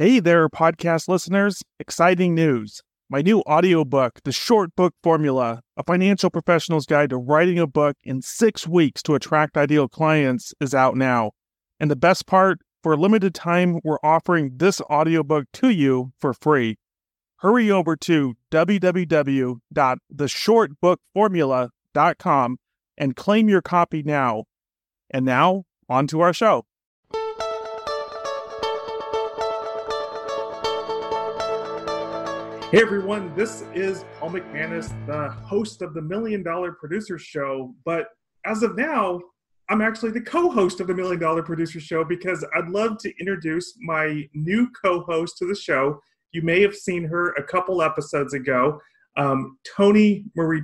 Hey there, podcast listeners. Exciting news. My new audiobook, The Short Book Formula, a financial professional's guide to writing a book in six weeks to attract ideal clients, is out now. And the best part, for a limited time, we're offering this audiobook to you for free. Hurry over to www.theshortbookformula.com and claim your copy now. And now, on to our show. Hey everyone, this is Paul McManus, the host of the Million Dollar Producer Show. But as of now, I'm actually the co host of the Million Dollar Producer Show because I'd love to introduce my new co host to the show. You may have seen her a couple episodes ago. Um, Tony Marie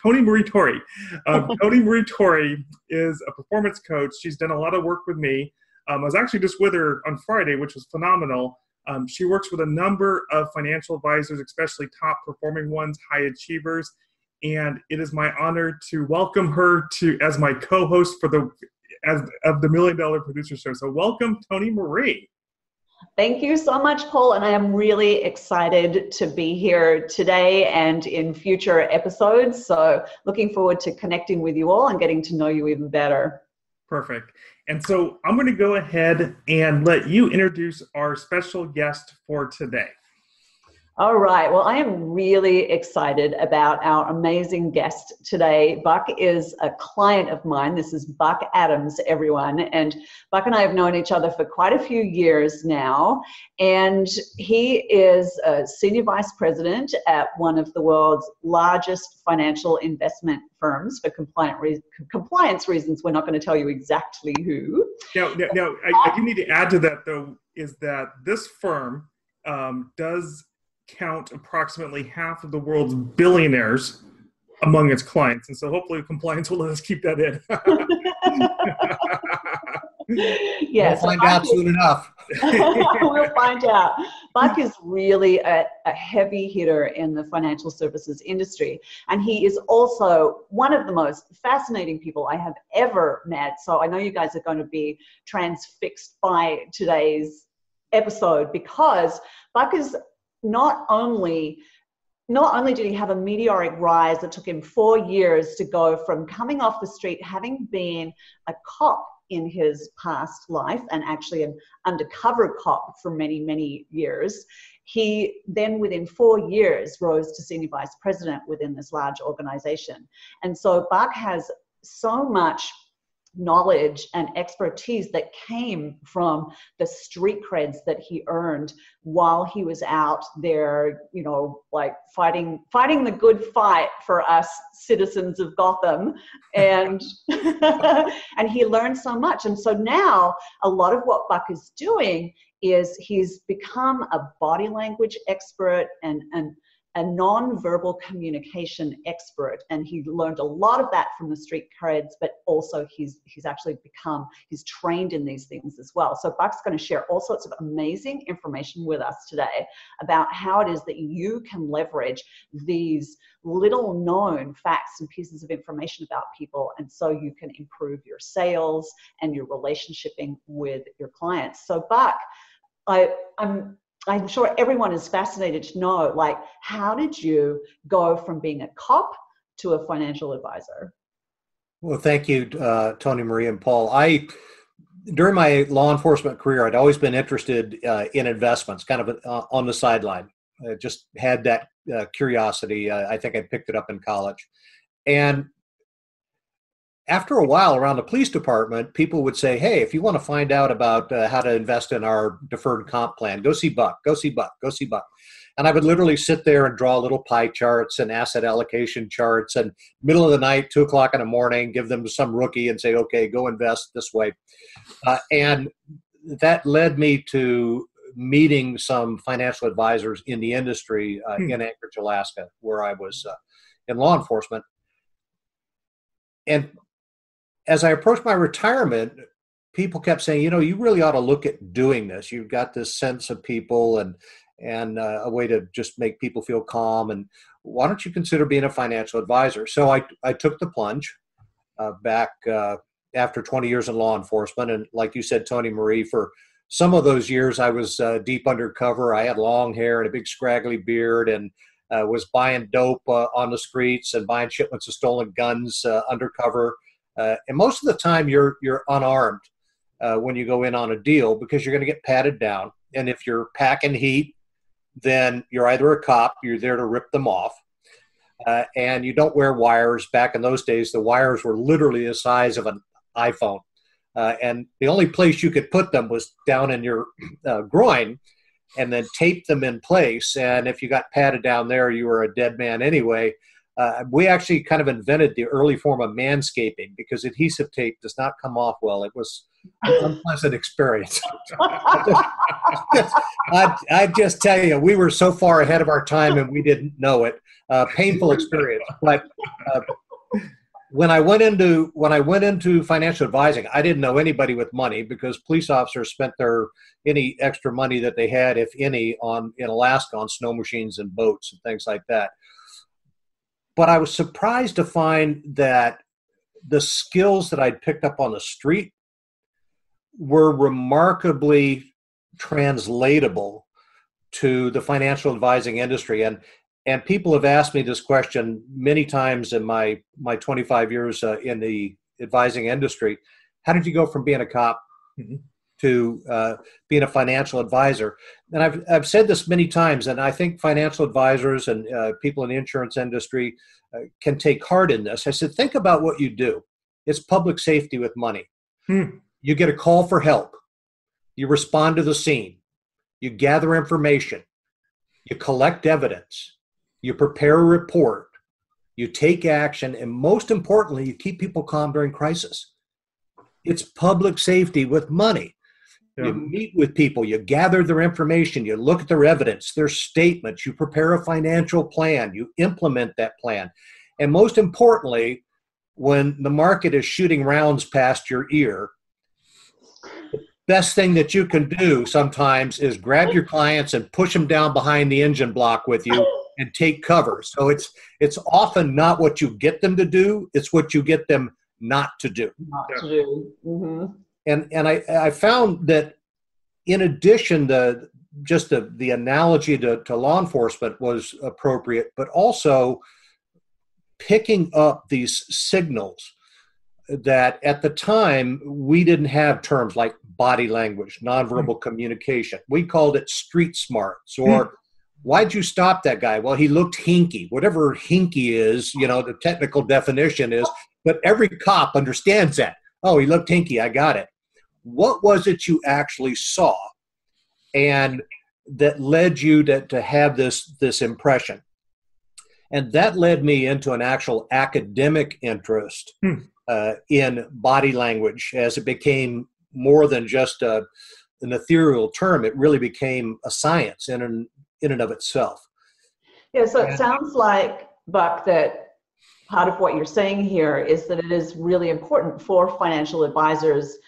Tony Marie Tori. Um, Tony Marie Tori is a performance coach. She's done a lot of work with me. Um, I was actually just with her on Friday, which was phenomenal. Um, she works with a number of financial advisors, especially top performing ones, high achievers. And it is my honor to welcome her to as my co-host for the as of the Million Dollar Producer Show. So welcome, Tony Marie. Thank you so much, Paul. And I am really excited to be here today and in future episodes. So, looking forward to connecting with you all and getting to know you even better. Perfect. And so I'm going to go ahead and let you introduce our special guest for today. All right. Well, I am really excited about our amazing guest today. Buck is a client of mine. This is Buck Adams, everyone. And Buck and I have known each other for quite a few years now. And he is a senior vice president at one of the world's largest financial investment firms for compliant re- compliance reasons. We're not going to tell you exactly who. Now, now, now I, I do need to add to that, though, is that this firm um, does count approximately half of the world's billionaires among its clients. And so hopefully compliance will let us keep that in. yes. We'll find out soon enough. we'll find out. Buck is really a, a, heavy hitter in the financial services industry. And he is also one of the most fascinating people I have ever met. So I know you guys are going to be transfixed by today's episode because Buck is not only not only did he have a meteoric rise that took him four years to go from coming off the street, having been a cop in his past life and actually an undercover cop for many, many years, he then within four years rose to senior vice president within this large organization. And so Buck has so much knowledge and expertise that came from the street creds that he earned while he was out there you know like fighting fighting the good fight for us citizens of gotham. And and he learned so much. And so now a lot of what buck is doing is he's become a body language expert and and a non-verbal communication expert and he learned a lot of that from the street creds but also he's he's actually become he's trained in these things as well. So buck's going to share all sorts of amazing information with us today about how it is that you can leverage these little known facts and pieces of information about people and so you can improve your sales and your relationshiping with your clients. So buck I, I'm I'm sure everyone is fascinated to know, like, how did you go from being a cop to a financial advisor? Well, thank you, uh, Tony Marie and Paul. I during my law enforcement career, I'd always been interested uh, in investments, kind of uh, on the sideline. I just had that uh, curiosity. I think I picked it up in college, and after a while around the police department, people would say, Hey, if you want to find out about uh, how to invest in our deferred comp plan, go see Buck, go see Buck, go see Buck. And I would literally sit there and draw little pie charts and asset allocation charts and middle of the night, two o'clock in the morning, give them to some rookie and say, okay, go invest this way. Uh, and that led me to meeting some financial advisors in the industry uh, hmm. in Anchorage, Alaska, where I was uh, in law enforcement. And as I approached my retirement, people kept saying, you know, you really ought to look at doing this. You've got this sense of people and and uh, a way to just make people feel calm. And why don't you consider being a financial advisor? So I I took the plunge uh, back uh, after 20 years in law enforcement, and like you said, Tony Marie, for some of those years I was uh, deep undercover. I had long hair and a big scraggly beard and uh, was buying dope uh, on the streets and buying shipments of stolen guns undercover. Uh, and most of the time, you're you're unarmed uh, when you go in on a deal because you're going to get patted down. And if you're packing heat, then you're either a cop, you're there to rip them off, uh, and you don't wear wires. Back in those days, the wires were literally the size of an iPhone. and the only place you could put them was down in your groin and then tape them in place. And if you got patted down there, you were a dead man anyway. Uh, we actually kind of invented the early form of manscaping because adhesive tape does not come off well. It was an unpleasant experience. I, I just tell you, we were so far ahead of our time and we didn't know it. Uh, painful experience, but uh, when I went into when I went into financial advising, I didn't know anybody with money because police officers spent their any extra money that they had, if any, on in Alaska on snow machines and boats and things like that. But I was surprised to find that the skills that I'd picked up on the street were remarkably translatable to the financial advising industry and and people have asked me this question many times in my my 25 years uh, in the advising industry how did you go from being a cop mm-hmm. To uh, being a financial advisor. And I've, I've said this many times and i think financial advisors and uh, people in the insurance industry uh, can take heart in this. I said think about what you do. It's public safety with money. Hmm. you get a call for help. You respond to the scene. You gather information. You collect evidence. You prepare a report, you take action, and most importantly, you keep people calm during crisis. It's public safety with money. Yeah. You meet with people, you gather their information, you look at their evidence, their statements, you prepare a financial plan, you implement that plan. And most importantly, when the market is shooting rounds past your ear, the best thing that you can do sometimes is grab your clients and push them down behind the engine block with you and take cover. So it's it's often not what you get them to do; it's what you get them not to do. Not to do. Mm-hmm. And and I I found that in addition the just the, the analogy to, to law enforcement was appropriate, but also picking up these signals that at the time we didn't have terms like body language, nonverbal mm-hmm. communication. We called it street smarts or mm-hmm why'd you stop that guy? Well, he looked hinky. Whatever hinky is, you know, the technical definition is, but every cop understands that. Oh, he looked hinky. I got it. What was it you actually saw and that led you to, to have this, this impression? And that led me into an actual academic interest hmm. uh, in body language as it became more than just a, an ethereal term. It really became a science and an in and of itself. Yeah, so it sounds like, Buck, that part of what you're saying here is that it is really important for financial advisors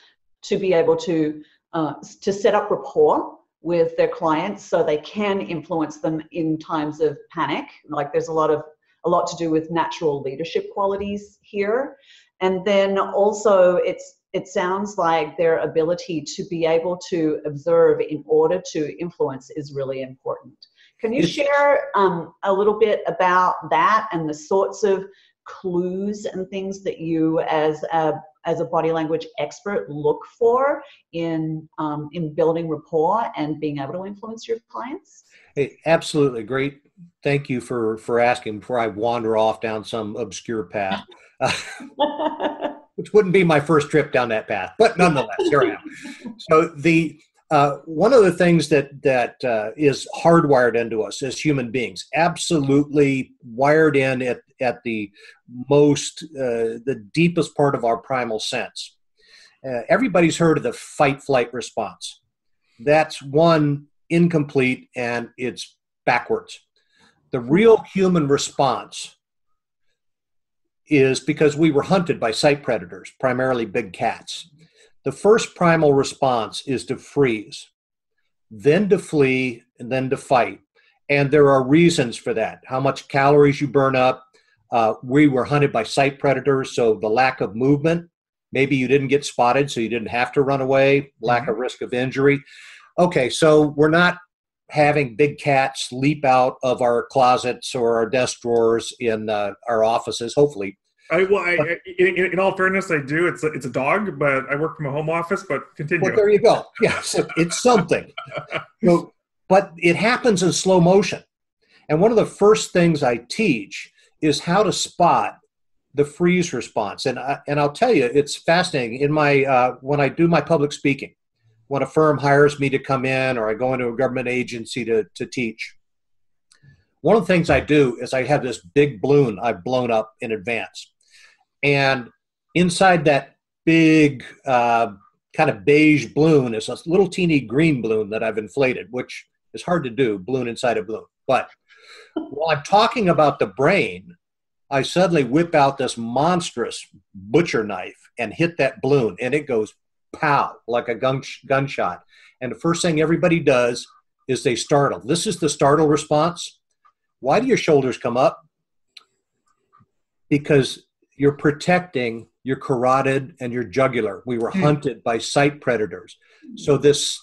to be able to uh, to set up rapport with their clients so they can influence them in times of panic. Like there's a lot of a lot to do with natural leadership qualities here. And then also it's it sounds like their ability to be able to observe in order to influence is really important. Can you share um, a little bit about that and the sorts of clues and things that you, as a as a body language expert, look for in um, in building rapport and being able to influence your clients? Hey, absolutely, great. Thank you for for asking. Before I wander off down some obscure path. which wouldn't be my first trip down that path, but nonetheless, here I am. So the uh, one of the things that that uh, is hardwired into us as human beings, absolutely wired in at, at the most, uh, the deepest part of our primal sense. Uh, everybody's heard of the fight flight response. That's one incomplete and it's backwards. The real human response is because we were hunted by sight predators, primarily big cats. The first primal response is to freeze, then to flee, and then to fight. And there are reasons for that. How much calories you burn up. Uh, we were hunted by sight predators, so the lack of movement Maybe you didn't get spotted, so you didn't have to run away, lack mm-hmm. of risk of injury. Okay, so we're not having big cats leap out of our closets or our desk drawers in uh, our offices. Hopefully, I well, I, in, in, all fairness, I do. It's a, it's a dog, but I work from a home office. But continue. Well, there you go. Yes, it's something. so, but it happens in slow motion, and one of the first things I teach is how to spot the freeze response. And I, and I'll tell you, it's fascinating. In my uh, when I do my public speaking, when a firm hires me to come in or I go into a government agency to, to teach, one of the things I do is I have this big balloon I've blown up in advance. And inside that big uh, kind of beige balloon is a little teeny green balloon that I've inflated, which is hard to do, balloon inside a balloon. But while I'm talking about the brain, I suddenly whip out this monstrous butcher knife and hit that balloon, and it goes pow, like a gun, gunshot. And the first thing everybody does is they startle. This is the startle response. Why do your shoulders come up? Because you're protecting your carotid and your jugular. We were hmm. hunted by sight predators. So this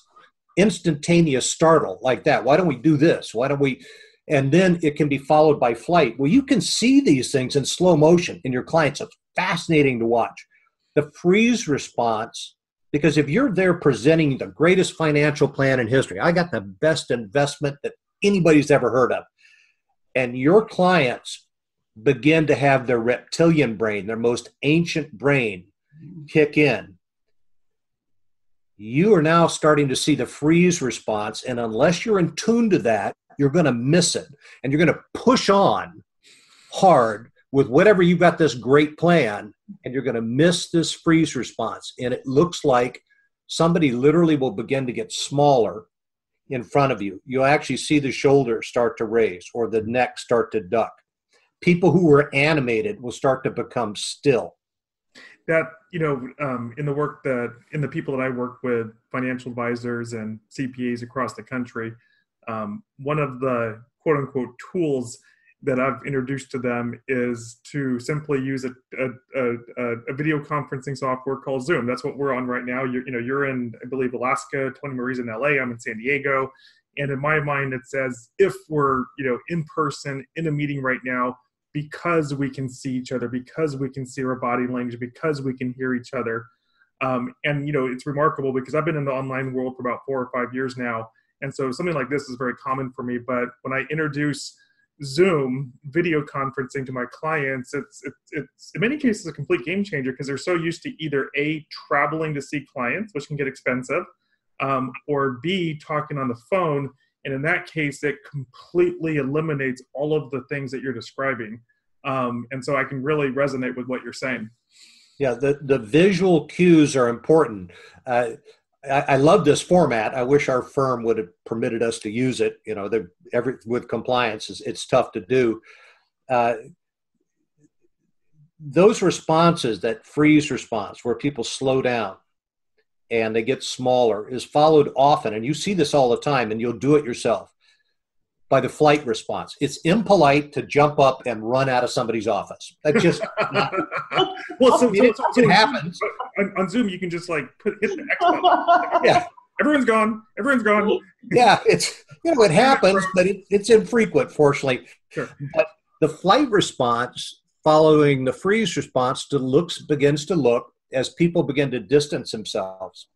instantaneous startle like that, why don't we do this? Why don't we and then it can be followed by flight. Well, you can see these things in slow motion in your clients. It's fascinating to watch. The freeze response because if you're there presenting the greatest financial plan in history, I got the best investment that anybody's ever heard of, and your clients begin to have their reptilian brain, their most ancient brain, kick in, you are now starting to see the freeze response. And unless you're in tune to that, you're going to miss it. And you're going to push on hard with whatever you've got this great plan and you're going to miss this freeze response and it looks like somebody literally will begin to get smaller in front of you you'll actually see the shoulders start to raise or the neck start to duck people who were animated will start to become still that you know um, in the work that in the people that i work with financial advisors and cpas across the country um, one of the quote unquote tools that I've introduced to them is to simply use a, a, a, a, video conferencing software called Zoom. That's what we're on right now. You're, you know, you're in, I believe, Alaska. Tony Marie's in LA. I'm in San Diego. And in my mind, it says if we're, you know, in person in a meeting right now, because we can see each other, because we can see our body language, because we can hear each other. Um, and you know, it's remarkable because I've been in the online world for about four or five years now, and so something like this is very common for me. But when I introduce Zoom video conferencing to my clients, it's, it's, it's in many cases a complete game changer because they're so used to either A, traveling to see clients, which can get expensive, um, or B, talking on the phone. And in that case, it completely eliminates all of the things that you're describing. Um, and so I can really resonate with what you're saying. Yeah, the, the visual cues are important. Uh, I, I, love this format. I wish our firm would have permitted us to use it. You know, the, every with compliance, it's, it's tough to do. Uh, those responses, that freeze response, where people slow down and they get smaller, is followed often, and you see this all the time, and you'll do it yourself by the flight response. It's impolite to jump up and run out of somebody's office. That just not, well, so, so, so, so it happens. On, on, Zoom, you can just like put hit the X button. yeah, everyone's gone. Everyone's gone. Yeah, it's you know it happens, but it, it's infrequent, fortunately. Sure. But the flight response following the freeze response to looks begins to look as people begin to distance themselves.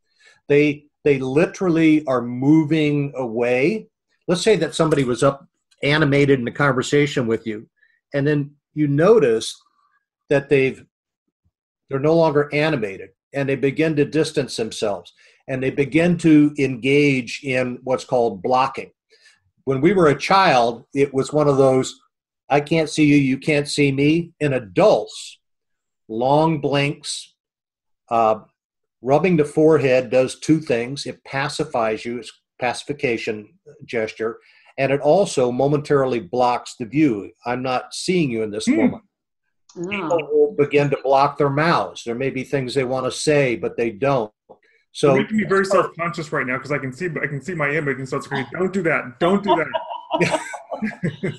They they literally are moving away let's say that somebody was up animated in a conversation with you and then you notice that they've they're no longer animated and they begin to distance themselves and they begin to engage in what's called blocking when we were a child it was one of those i can't see you you can't see me in adults long blinks uh, rubbing the forehead does two things it pacifies you it's pacification gesture, and it also momentarily blocks the view. I'm not seeing you in this mm. moment. Oh. People will begin to block their mouths. There may be things they want to say, but they don't. So You're making me very self conscious right now because I can see I can see my image and start screaming, "Don't do that! Don't do that!"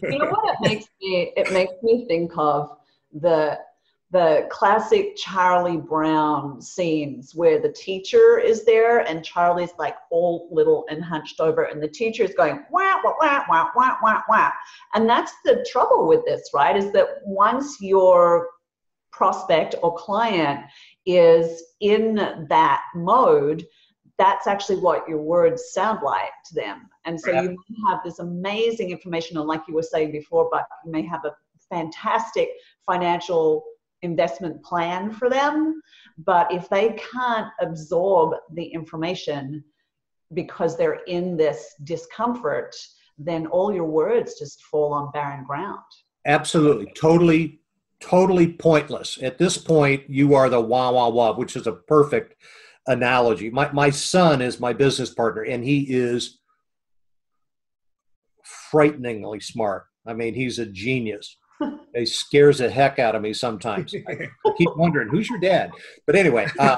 you know what it makes me? It makes me think of the the classic Charlie Brown scenes where the teacher is there and Charlie's like all little and hunched over, and the teacher is going wah wah wah wah wah wah wah. And that's the trouble with this, right? Is that once your prospect or client is in that mode, that's actually what your words sound like to them. And so you have this amazing information, and like you were saying before, but you may have a fantastic financial investment plan for them. But if they can't absorb the information because they're in this discomfort, then all your words just fall on barren ground. Absolutely. Totally, totally pointless. At this point, you are the wah wah wah, which is a perfect analogy. My, my son is my business partner, and he is frighteningly smart. I mean, he's a genius. He scares the heck out of me sometimes. I keep wondering who's your dad. But anyway, uh,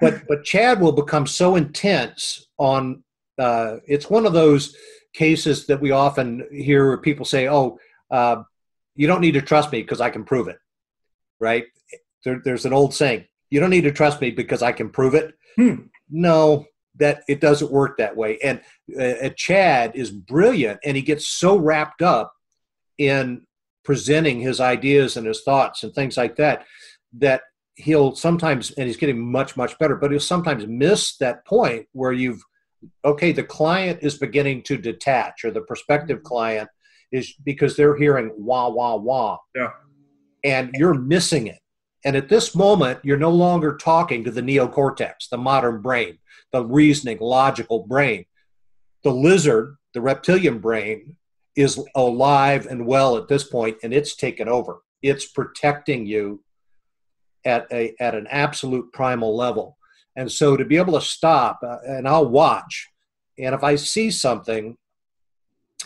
but but Chad will become so intense on. Uh, it's one of those cases that we often hear where people say, "Oh, uh, you don't need to trust me because I can prove it." Right? There, there's an old saying: "You don't need to trust me because I can prove it." Hmm. No, that it doesn't work that way. And uh, Chad is brilliant, and he gets so wrapped up in presenting his ideas and his thoughts and things like that that he'll sometimes and he's getting much much better but he'll sometimes miss that point where you've okay the client is beginning to detach or the prospective mm-hmm. client is because they're hearing wah wah wah. Yeah. And you're missing it. And at this moment you're no longer talking to the neocortex the modern brain the reasoning logical brain. The lizard the reptilian brain is alive and well at this point and it's taken over. It's protecting you at a at an absolute primal level. And so to be able to stop uh, and i'll watch and if i see something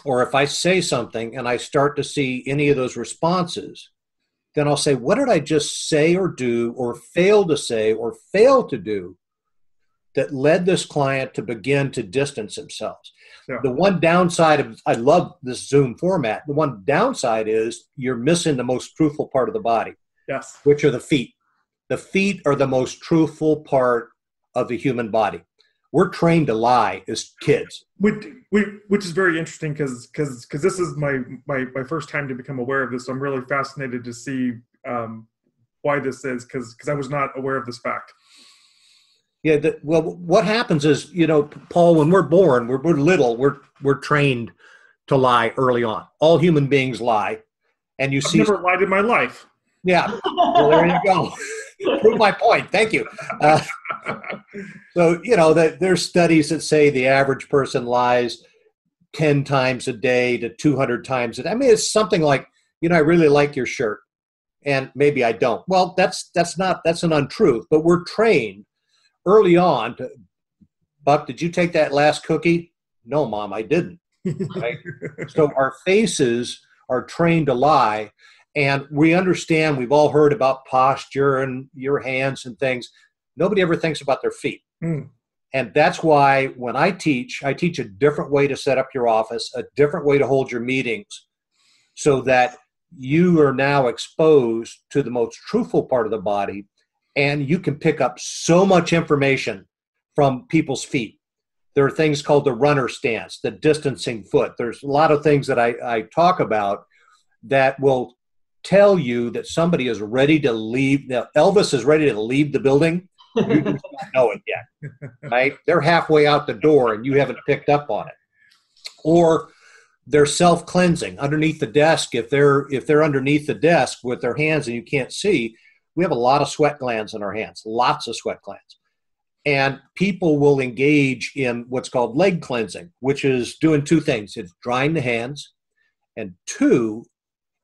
or if i say something and i start to see any of those responses then i'll say what did i just say or do or fail to say or fail to do that led this client to begin to distance themselves yeah. The one downside of I love this Zoom format. The one downside is you're missing the most truthful part of the body. Yes. Which are the feet. The feet are the most truthful part of the human body. We're trained to lie as kids. Which, which is very interesting because because because this is my, my my first time to become aware of this. So I'm really fascinated to see um, why this is because because I was not aware of this fact. Yeah. The, well, what happens is, you know, Paul, when we're born, we're, we're little, we're we're trained to lie early on. All human beings lie, and you I've see. Never lied in my life. Yeah. Well, there you go. Prove my point. Thank you. Uh, so you know that there's studies that say the average person lies ten times a day to two hundred times a day. I mean, it's something like, you know, I really like your shirt, and maybe I don't. Well, that's that's not that's an untruth. But we're trained early on, to, Buck, did you take that last cookie? No, mom, I didn't. Right? so our faces are trained to lie, and we understand. We've all heard about posture and your hands and things. Nobody ever thinks about their feet. Mm. And that's why when I teach, I teach a different way to set up your office, a different way to hold your meetings, so that you are now exposed to the most truthful part of the body and you can pick up so much information from people's feet. There are things called the runner stance, the distancing foot. There's a lot of things that I, I talk about that will tell you that somebody is ready to leave. Now, Elvis is ready to leave the building. You just don't know it yet, right? They're halfway out the door and you haven't picked up on it. Or they're self cleansing underneath the desk. If they're if they're underneath the desk with their hands and you can't see, we have a lot of sweat glands in our hands, lots of sweat glands. And people will engage in what's called leg cleansing, which is doing two things it's drying the hands, and two,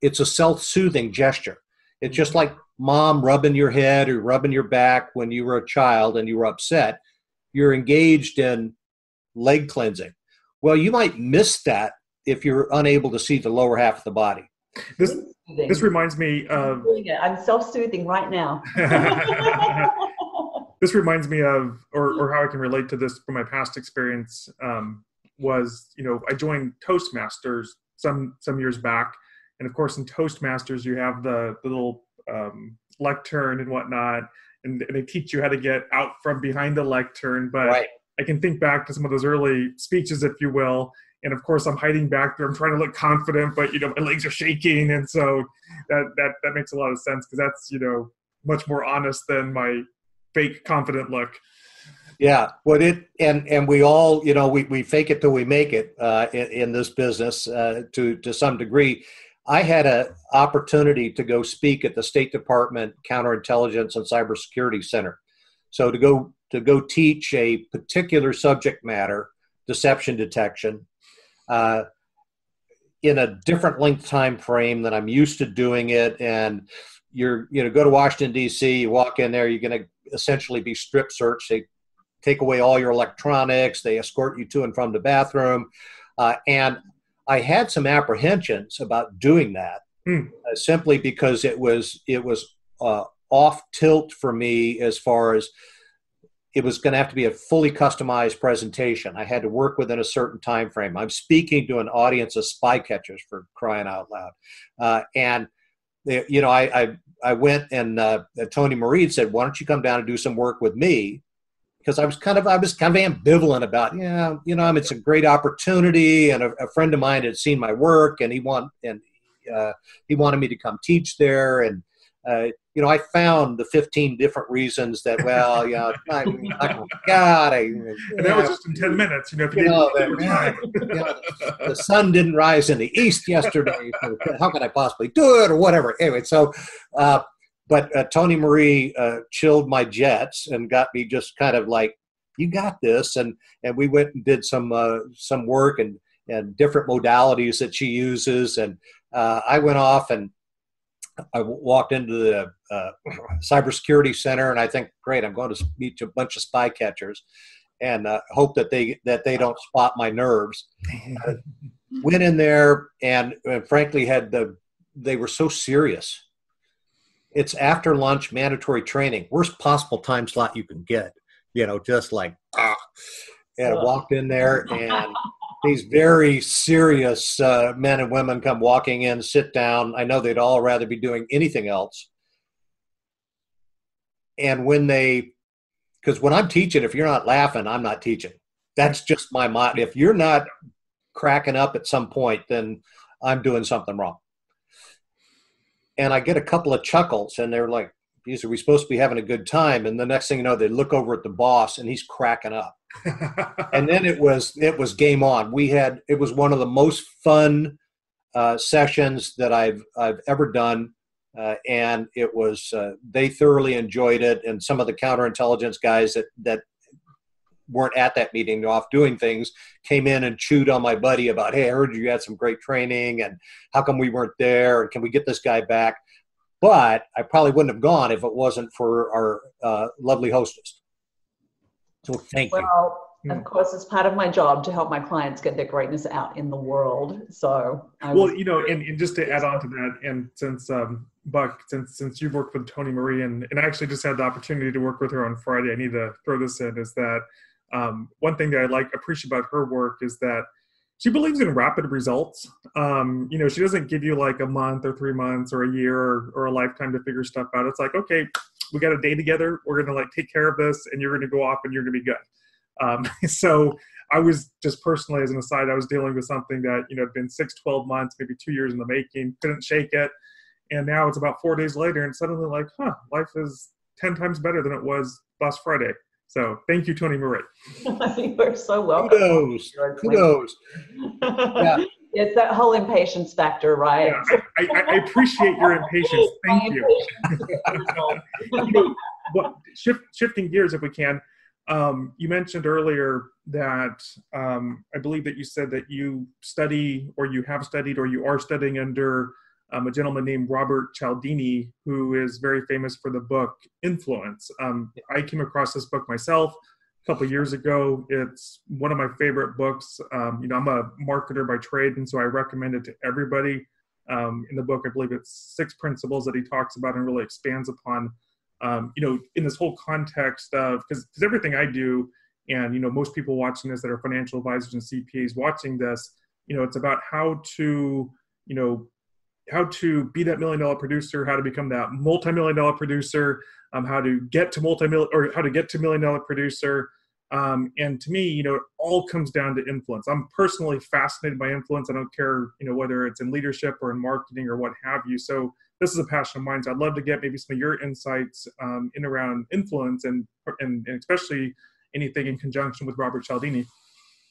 it's a self soothing gesture. It's just mm-hmm. like mom rubbing your head or rubbing your back when you were a child and you were upset. You're engaged in leg cleansing. Well, you might miss that if you're unable to see the lower half of the body. This this reminds me of. I'm self-soothing right now. this reminds me of, or or how I can relate to this from my past experience. Um, was you know I joined Toastmasters some some years back, and of course in Toastmasters you have the, the little um, lectern and whatnot, and, and, they teach you how to get out from behind the lectern. But right. I can think back to some of those early speeches, if you will, and of course I'm hiding back there. I'm trying to look confident, but you know my legs are shaking, and so that that that makes a lot of sense because that's you know much more honest than my fake confident look. Yeah, what it and and we all you know we we fake it till we make it uh, in, in this business uh, to to some degree. I had an opportunity to go speak at the State Department Counterintelligence and Cybersecurity Center. So to go to go teach a particular subject matter, deception detection, uh, in a different length time frame than I'm used to doing it, and you're you know go to Washington D.C. You walk in there, you're going to essentially be strip searched. They take away all your electronics. They escort you to and from the bathroom, uh, and I had some apprehensions about doing that mm. uh, simply because it was it was uh, off tilt for me as far as it was going to have to be a fully customized presentation. I had to work within a certain time frame. I'm speaking to an audience of spy catchers for crying out loud, uh, and you know, I I, I went and uh, Tony Marie said, "Why don't you come down and do some work with me?" because I was kind of I was kind of ambivalent about yeah you know it's a great opportunity and a, a, friend of mine had seen my work and he want and uh, he wanted me to come teach there and uh, you know I found the 15 different reasons that well you know I, I, God I and that was just in 10 minutes you know, you know, that, you know the sun didn't rise in the east yesterday so how can I possibly do it or whatever? Anyway so uh, but uh, Tony Marie uh, chilled my jets and got me just kind of like, you got this, and and we went and did some uh, some work and and different modalities that she uses, and uh, I went off and I walked into the uh, cybersecurity center, and I think, great, I'm going to meet a bunch of spy catchers, and uh, hope that they that they don't spot my nerves. went in there and, and frankly had the they were so serious it's after lunch mandatory training worst possible time slot you can get you know just like ah and I walked in there and these very serious uh, men and women come walking in sit down i know they'd all rather be doing anything else and when they because when i'm teaching if you're not laughing i'm not teaching that's just my mind if you're not cracking up at some point then i'm doing something wrong and I get a couple of chuckles, and they're like, "These are we supposed to be having a good time?" And the next thing you know, they look over at the boss, and he's cracking up. And then it was it was game on. We had it was one of the most fun uh, sessions that I've I've ever done, uh, and it was uh, they thoroughly enjoyed it. And some of the counterintelligence guys that that weren't at that meeting off doing things came in and chewed on my buddy about hey i heard you had some great training and how come we weren't there and can we get this guy back but i probably wouldn't have gone if it wasn't for our uh, lovely hostess so thank well, you well of course it's part of my job to help my clients get their greatness out in the world so I well was- you know and, and, just to add on to that and since um, buck since since you've worked with tony marie and, and i actually just had the opportunity to work with her on friday i need to throw this in is that um, one thing that I like appreciate about her work is that she believes in rapid results. Um, you know, she doesn't give you like a month or three months or a year or, or a lifetime to figure stuff out. It's like, okay, we got a day together. We're gonna like take care of this, and you're gonna go off and you're gonna be good. Um, so I was just personally, as an aside, I was dealing with something that you know had been six, 12 months, maybe two years in the making. Couldn't shake it, and now it's about four days later, and suddenly like, huh, life is ten times better than it was last Friday. So thank you, Tony Marie. you are so welcome. Kudos. Kudos. yeah. It's that whole impatience factor, right? Yeah, I, I, I, appreciate your impatience. Thank you. but shift, shifting gears, if we can, um, you mentioned earlier that um, I believe that you said that you study or you have studied or you are studying under um, a gentleman named Robert Cialdini, who is very famous for the book Influence. Um, I came across this book myself couple years ago. It's one of my favorite books. Um, you know, I'm a marketer by trade, and so I recommend it to everybody. Um, in the book, I believe it's six principles that he talks about and really expands upon. Um, you know, in this whole context of because everything I do, and you know, most people watching this that are financial advisors and CPAs watching this, you know, it's about how to you know how to be that million dollar producer, how to become that multi million dollar producer, um, how to get to multi million or how to get to million dollar producer. Um, and to me, you know, it all comes down to influence. I'm personally fascinated by influence. I don't care, you know, whether it's in leadership or in marketing or what have you. So this is a passion of mine. So I'd love to get maybe some of your insights um, in around influence and, and, and especially anything in conjunction with Robert Cialdini.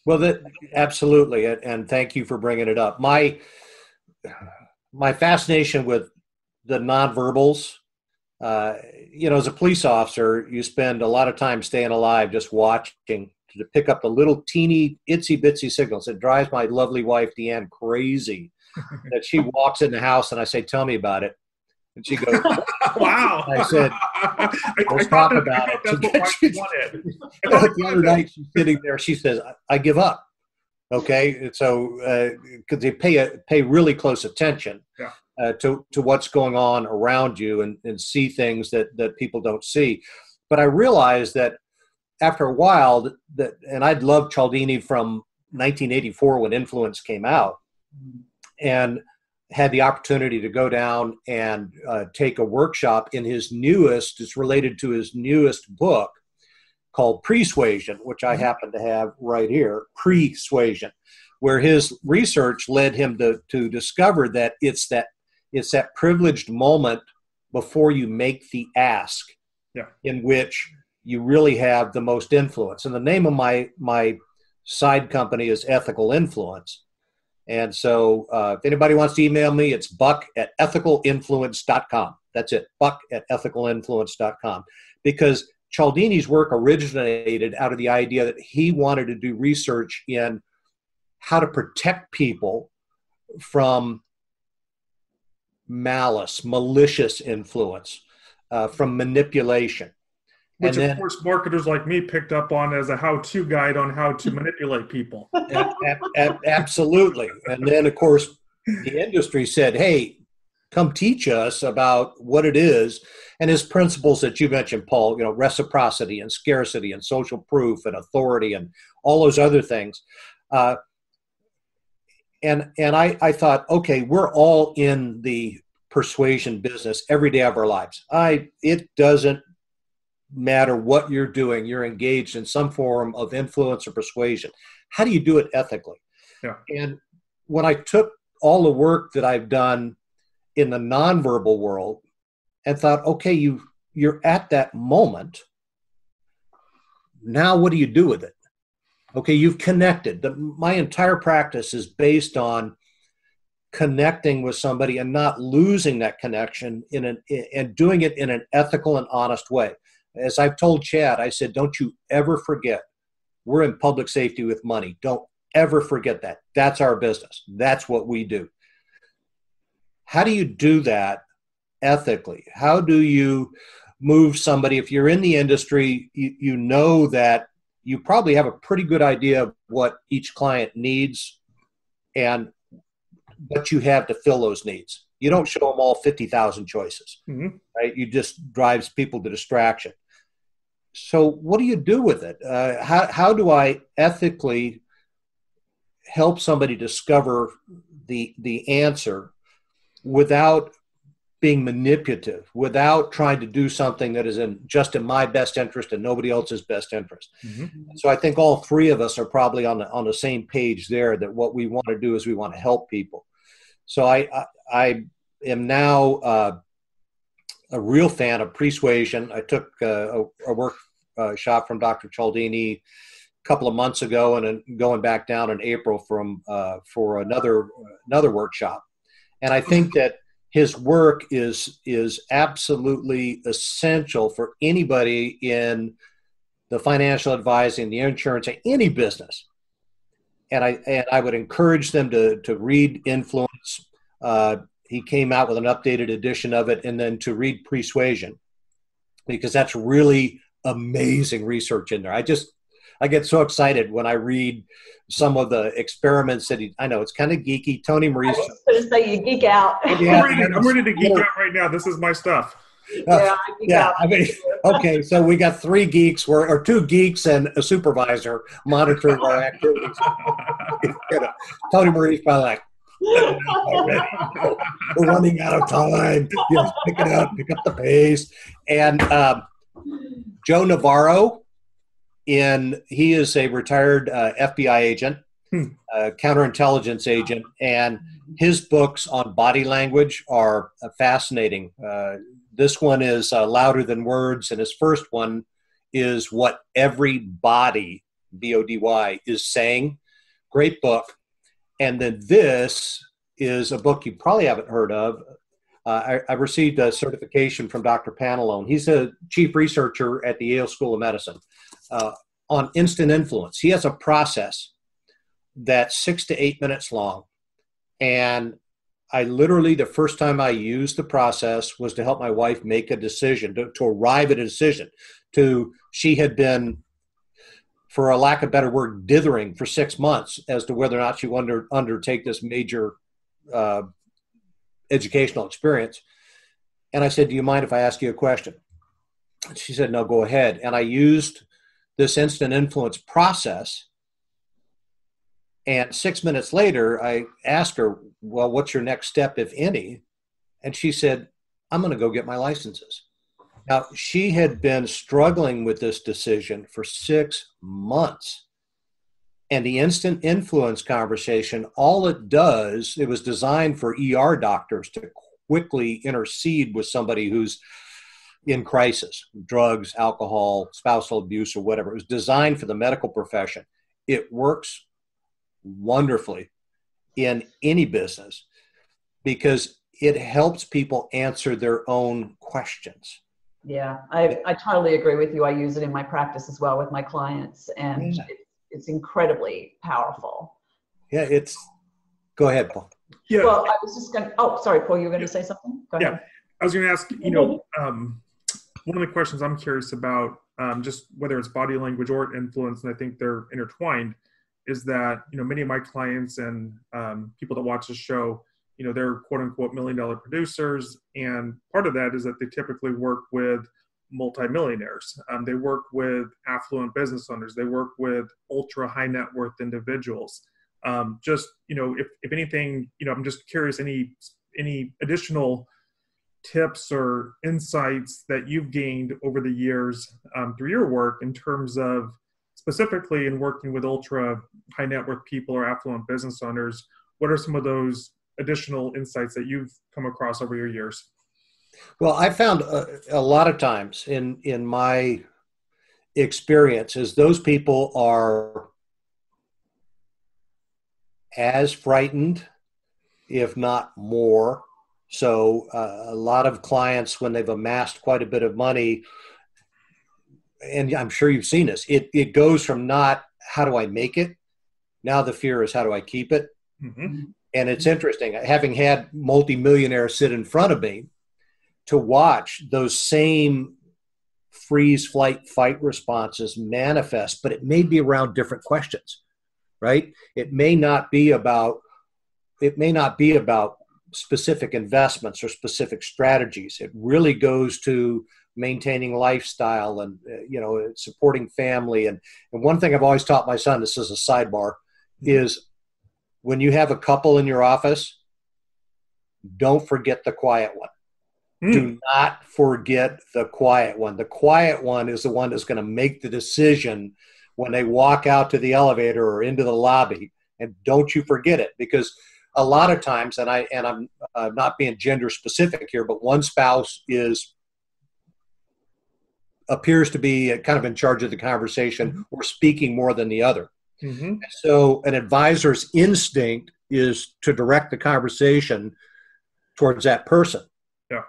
Well, that absolutely, and thank you for bringing it up. My my fascination with the nonverbals. Uh, you know, as a police officer, you spend a lot of time staying alive, just watching to pick up the little teeny itsy bitsy signals. It drives my lovely wife Deanne crazy that she walks in the house and I say, "Tell me about it," and she goes, "Wow!" I said, "Let's talk about it." That's what she wanted. the other night, she's sitting there. She says, "I, give up." Okay, so because uh, they pay a, pay really close attention yeah. uh, to to what's going on around you and, and see things that that people don't see, but I realized that after a while that, that and I'd loved Cialdini from 1984 when Influence came out, and had the opportunity to go down and uh, take a workshop in his newest, it's related to his newest book called Pre-Suasion, which I mm-hmm. happen to have right here, Pre-Suasion, where his research led him to, to discover that it's that it's that privileged moment before you make the ask yeah. in which you really have the most influence. And the name of my my side company is Ethical Influence. And so uh, if anybody wants to email me, it's buck at ethicalinfluence.com. That's it, buck at ethicalinfluence.com. Because Cialdini's work originated out of the idea that he wanted to do research in how to protect people from malice, malicious influence, uh, from manipulation. Which, then, of course, marketers like me picked up on as a how to guide on how to manipulate people. absolutely. And then, of course, the industry said, hey, come teach us about what it is and his principles that you mentioned paul you know reciprocity and scarcity and social proof and authority and all those other things uh, and and I, I thought okay we're all in the persuasion business every day of our lives i it doesn't matter what you're doing, you're engaged in some form of influence or persuasion. How do you do it ethically? Yeah. And when I took all the work that I've done in the nonverbal world and thought, okay, you you're at that moment. Now what do you do with it? Okay, you've connected. The, my entire practice is based on connecting with somebody and not losing that connection in an and doing it in an ethical and honest way as I've told Chad, I said, don't you ever forget, we're in public safety with money. Don't ever forget that. That's our business. That's what we do. How do you do that ethically? How do you move somebody? If you're in the industry, you, you know that you probably have a pretty good idea of what each client needs and what you have to fill those needs. You don't show them all 50,000 choices, mm-hmm. right? You just drives people to distraction so what do you do with it? Uh, how, how do I ethically help somebody discover the, the answer without being manipulative, without trying to do something that is in just in my best interest and nobody else's best interest? Mm-hmm. So I think all three of us are probably on the, on the same page there that what we want to do is we want to help people. So I, I, I am now uh, a real fan of persuasion. I took uh, a, a work uh, shop from Dr. Cialdini a couple of months ago, and then going back down in April from uh, for another another workshop. And I think that his work is is absolutely essential for anybody in the financial advising, the insurance, any business. And I and I would encourage them to to read Influence. Uh, he came out with an updated edition of it, and then to read Pre-Suasion, because that's really amazing research in there. I just I get so excited when I read some of the experiments that he. I know it's kind of geeky. Tony Marie's. I was say you geek out. Yeah, I'm, ready, I'm ready to geek out right now. This is my stuff. Uh, yeah, I, yeah, I mean, okay, so we got three geeks, or, or two geeks and a supervisor monitoring our activities. you know, Tony Marie's probably like, We're running out of time. You know, pick it up, pick up the pace. And um, Joe Navarro, in he is a retired uh, FBI agent, hmm. uh, counterintelligence agent, and his books on body language are uh, fascinating. Uh, this one is uh, louder than words, and his first one is what every body B O D Y is saying. Great book. And then this is a book you probably haven't heard of. Uh, I, I, received a certification from Dr. Pantalone. He's a chief researcher at the Yale School of Medicine uh, on instant influence. He has a process that's six to eight minutes long. And I literally, the first time I used the process was to help my wife make a decision, to, to arrive at a decision. To she had been for a lack of better word, dithering for six months as to whether or not she wanted to undertake this major uh, educational experience. And I said, Do you mind if I ask you a question? She said, No, go ahead. And I used this instant influence process. And six minutes later, I asked her, Well, what's your next step, if any? And she said, I'm going to go get my licenses. Now, she had been struggling with this decision for six months. And the instant influence conversation, all it does, it was designed for ER doctors to quickly intercede with somebody who's in crisis drugs, alcohol, spousal abuse, or whatever. It was designed for the medical profession. It works wonderfully in any business because it helps people answer their own questions. Yeah, I, I totally agree with you. I use it in my practice as well with my clients, and yeah. it's, it's incredibly powerful. Yeah, it's. Go ahead, Paul. Yeah. Well, I was just going. to Oh, sorry, Paul. You were going to say something. Go yeah, I was going to ask. You know, um, one of the questions I'm curious about, um, just whether it's body language or influence, and I think they're intertwined, is that you know many of my clients and um, people that watch the show you know they're quote unquote million dollar producers and part of that is that they typically work with multimillionaires. Um, they work with affluent business owners. They work with ultra high net worth individuals. Um, just you know if, if anything you know i'm just curious any any additional tips or insights that you've gained over the years um, through your work in terms of specifically in working with ultra high net worth people or affluent business owners what are some of those additional insights that you've come across over your years? Well, I found a, a lot of times in in my experience is those people are as frightened, if not more. So uh, a lot of clients, when they've amassed quite a bit of money, and I'm sure you've seen this, it it goes from not how do I make it, now the fear is how do I keep it. Mm-hmm. And it's interesting, having had multimillionaires sit in front of me to watch those same freeze, flight, fight responses manifest, but it may be around different questions, right? It may not be about it may not be about specific investments or specific strategies. It really goes to maintaining lifestyle and uh, you know supporting family and and one thing I've always taught my son this is a sidebar mm-hmm. is when you have a couple in your office, don't forget the quiet one. Mm. Do not forget the quiet one. The quiet one is the one that's going to make the decision when they walk out to the elevator or into the lobby. And don't you forget it because a lot of times, and I and I'm uh, not being gender specific here, but one spouse is appears to be kind of in charge of the conversation mm-hmm. or speaking more than the other. Mm-hmm. So, an advisor's instinct is to direct the conversation towards that person. Yeah.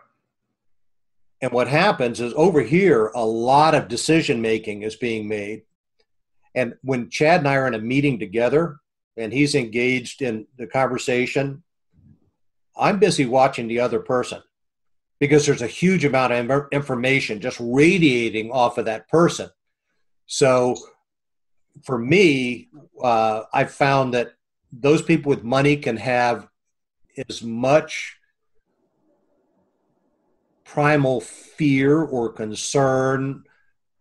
And what happens is over here, a lot of decision making is being made. And when Chad and I are in a meeting together and he's engaged in the conversation, I'm busy watching the other person because there's a huge amount of information just radiating off of that person. So for me, uh, I've found that those people with money can have as much primal fear or concern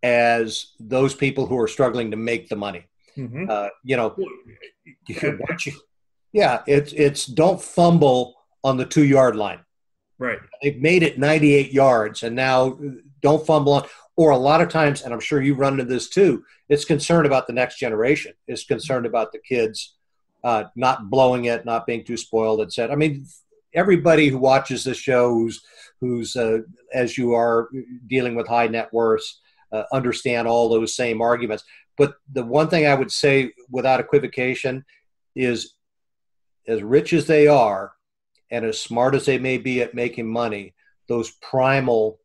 as those people who are struggling to make the money. Mm-hmm. Uh, you know, you Yeah, it's it's don't fumble on the two yard line. Right. They've made it 98 yards, and now don't fumble on. Or a lot of times, and I'm sure you run into this too. It's concerned about the next generation. It's concerned about the kids uh, not blowing it, not being too spoiled, etc. I mean, everybody who watches this show, who's who's uh, as you are dealing with high net worths, uh, understand all those same arguments. But the one thing I would say without equivocation is, as rich as they are, and as smart as they may be at making money, those primal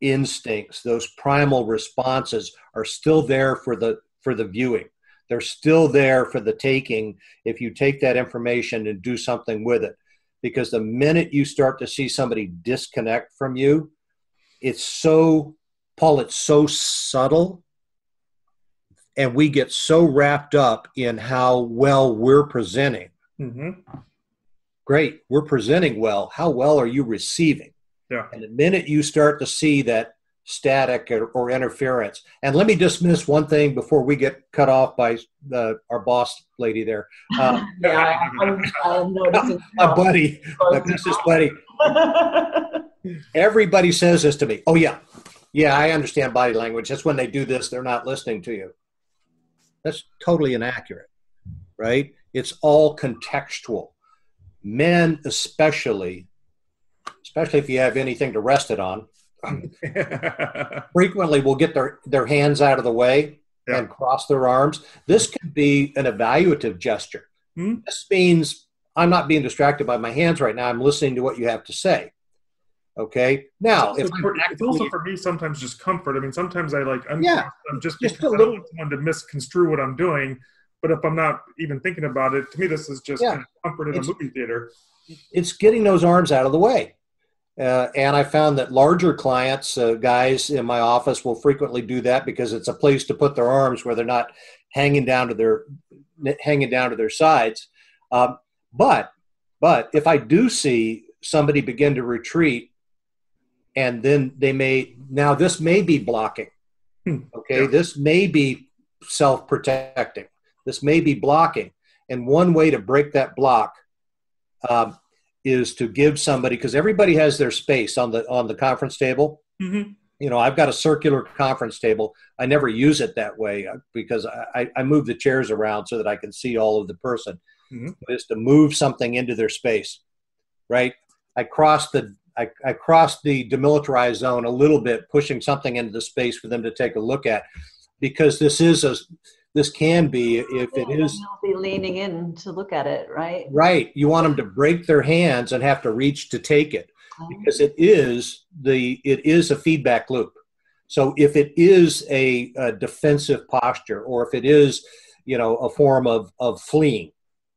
instincts, those primal responses are still there for the for the viewing. They're still there for the taking if you take that information and do something with it. Because the minute you start to see somebody disconnect from you, it's so, Paul, it's so subtle. And we get so wrapped up in how well we're presenting. Mm-hmm. Great, we're presenting well. How well are you receiving? Yeah. And the minute you start to see that static or, or, interference. And let me dismiss one thing before we get cut off by the, our boss lady there. Uh, yeah, I'm, I'm noticing. My buddy, my business buddy. Everybody says this to me. Oh yeah, yeah, I understand body language. That's when they do this, they're not listening to you. That's totally inaccurate, right? It's all contextual. Men, especially, especially if you have anything to rest it on, frequently will get their, their hands out of the way yeah. and cross their arms. This could be an evaluative gesture. Hmm? This means I'm not being distracted by my hands right now. I'm listening to what you have to say. Okay. Now, it's, for, it's also for me sometimes just comfort. I mean, sometimes I like I'm, yeah, I'm just, just a little someone to misconstrue what I'm doing. But if I'm not even thinking about it, to me, this is just yeah. kind of comfort in it's, a movie theater. It's getting those arms out of the way. Uh, and I found that larger clients, uh, guys in my office, will frequently do that because it's a place to put their arms where they're not hanging down to their hanging down to their sides. Um, but but if I do see somebody begin to retreat, and then they may now this may be blocking. Hmm. Okay, yeah. this may be self protecting. This may be blocking, and one way to break that block. Um, is to give somebody because everybody has their space on the on the conference table. Mm-hmm. You know, I've got a circular conference table. I never use it that way uh, because I, I move the chairs around so that I can see all of the person. Mm-hmm. Is to move something into their space, right? I cross the I, I crossed the demilitarized zone a little bit, pushing something into the space for them to take a look at, because this is a this can be if yeah, it is be leaning in to look at it right? Right. You want them to break their hands and have to reach to take it oh. because it is the it is a feedback loop. So if it is a, a defensive posture or if it is you know a form of of fleeing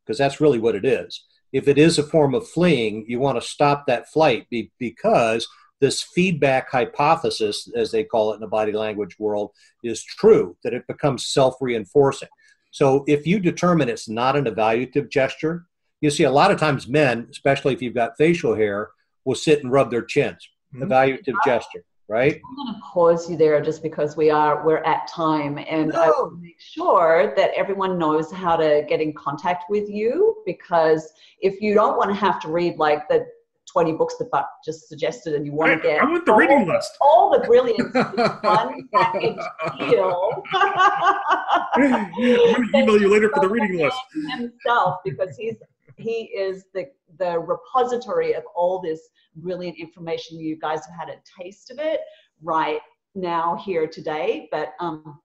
because that's really what it is if it is a form of fleeing you want to stop that flight be, because this feedback hypothesis, as they call it in the body language world, is true, that it becomes self reinforcing. So if you determine it's not an evaluative gesture, you see a lot of times men, especially if you've got facial hair, will sit and rub their chins. Mhm. Evaluative gesture, right? I'm going to pause you there just because we are we're at time, and I No. will make sure that everyone knows how to get in contact with you. Because if you don't want to have to read like the 20 books that Buck just suggested, and you want I, to get I want the all, reading list. all the brilliant in one package deal. I'm going to email you later for the reading list. himself because he's he is the the repository of all this brilliant information. You guys have had a taste of it right now here today, but um,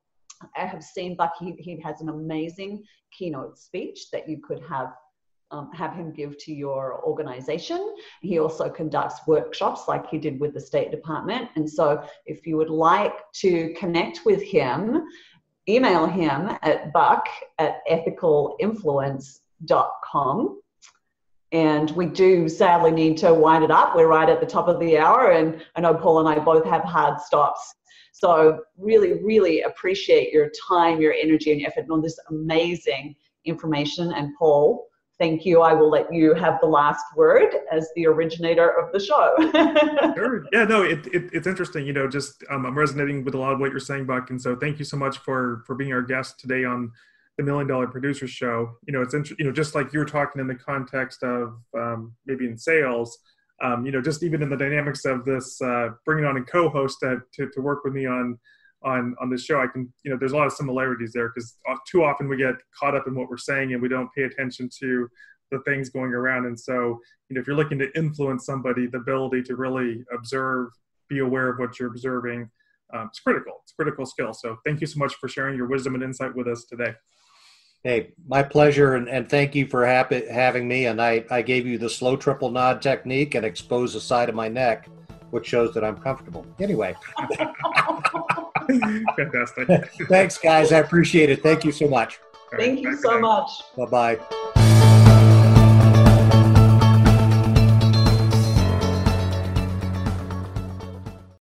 I have seen Buck. He, he has an amazing keynote speech that you could have. Um, have him give to your organization. He also conducts workshops like he did with the State Department. And so, if you would like to connect with him, email him at buck at ethicalinfluence.com. And we do sadly need to wind it up. We're right at the top of the hour, and I know Paul and I both have hard stops. So, really, really appreciate your time, your energy, and your effort on this amazing information. And, Paul, thank you. I will let you have the last word as the originator of the show. Sure. Yeah, no, it, it, it's interesting. You know, just um, I'm resonating with a lot of what you're saying, Buck, and so thank you so much for for being our guest today on the Million Dollar Producer Show, you know, it's int- you know just like you're talking in the context of um, maybe in sales. Um, you know, just even in the dynamics of this, uh, bringing on a co-host to, to, to work with me on on on this show, I can you know there's a lot of similarities there because too often we get caught up in what we're saying and we don't pay attention to the things going around. And so, you know, if you're looking to influence somebody, the ability to really observe, be aware of what you're observing, um, it's critical. It's a critical skill. So, thank you so much for sharing your wisdom and insight with us today. Hey, my pleasure, and, and thank you for happy, having me. And I, I gave you the slow triple nod technique and exposed the side of my neck, which shows that I'm comfortable. Anyway. Fantastic. Thanks, guys. I appreciate it. Thank you so much. Thank you so much. Bye bye.